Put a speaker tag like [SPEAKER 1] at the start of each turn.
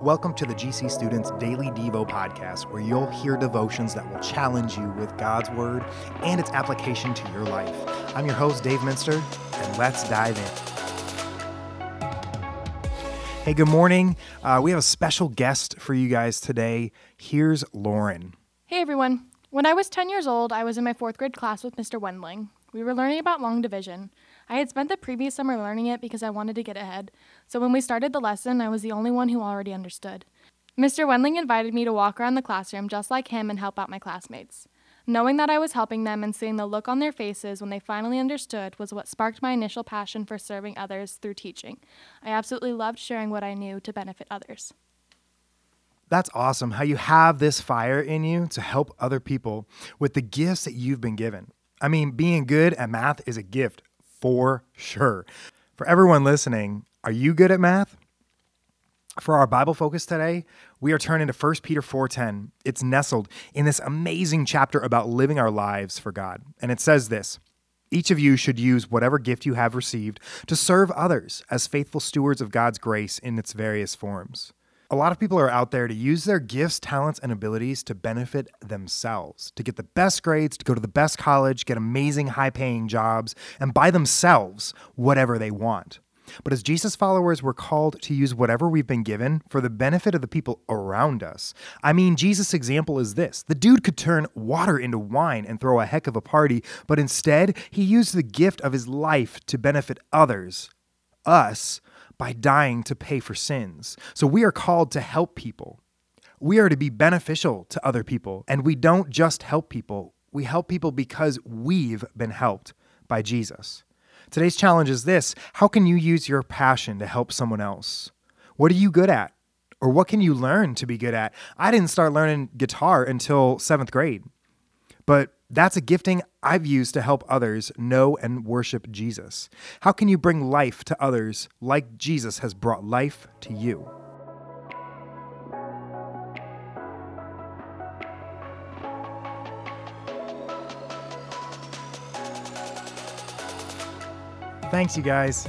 [SPEAKER 1] Welcome to the GC Students Daily Devo podcast, where you'll hear devotions that will challenge you with God's Word and its application to your life. I'm your host, Dave Minster, and let's dive in. Hey, good morning. Uh, we have a special guest for you guys today. Here's Lauren.
[SPEAKER 2] Hey everyone. When I was 10 years old, I was in my fourth grade class with Mr. Wendling. We were learning about long division. I had spent the previous summer learning it because I wanted to get ahead, so when we started the lesson, I was the only one who already understood. Mr. Wendling invited me to walk around the classroom just like him and help out my classmates. Knowing that I was helping them and seeing the look on their faces when they finally understood was what sparked my initial passion for serving others through teaching. I absolutely loved sharing what I knew to benefit others.
[SPEAKER 1] That's awesome how you have this fire in you to help other people with the gifts that you've been given. I mean, being good at math is a gift for sure. For everyone listening, are you good at math? For our Bible focus today, we are turning to 1 Peter 4:10. It's nestled in this amazing chapter about living our lives for God. And it says this: Each of you should use whatever gift you have received to serve others as faithful stewards of God's grace in its various forms. A lot of people are out there to use their gifts, talents, and abilities to benefit themselves, to get the best grades, to go to the best college, get amazing high paying jobs, and buy themselves whatever they want. But as Jesus followers, we're called to use whatever we've been given for the benefit of the people around us. I mean, Jesus' example is this the dude could turn water into wine and throw a heck of a party, but instead, he used the gift of his life to benefit others, us, by dying to pay for sins. So we are called to help people. We are to be beneficial to other people. And we don't just help people, we help people because we've been helped by Jesus. Today's challenge is this How can you use your passion to help someone else? What are you good at? Or what can you learn to be good at? I didn't start learning guitar until seventh grade. But that's a gifting I've used to help others know and worship Jesus. How can you bring life to others like Jesus has brought life to you? Thanks, you guys.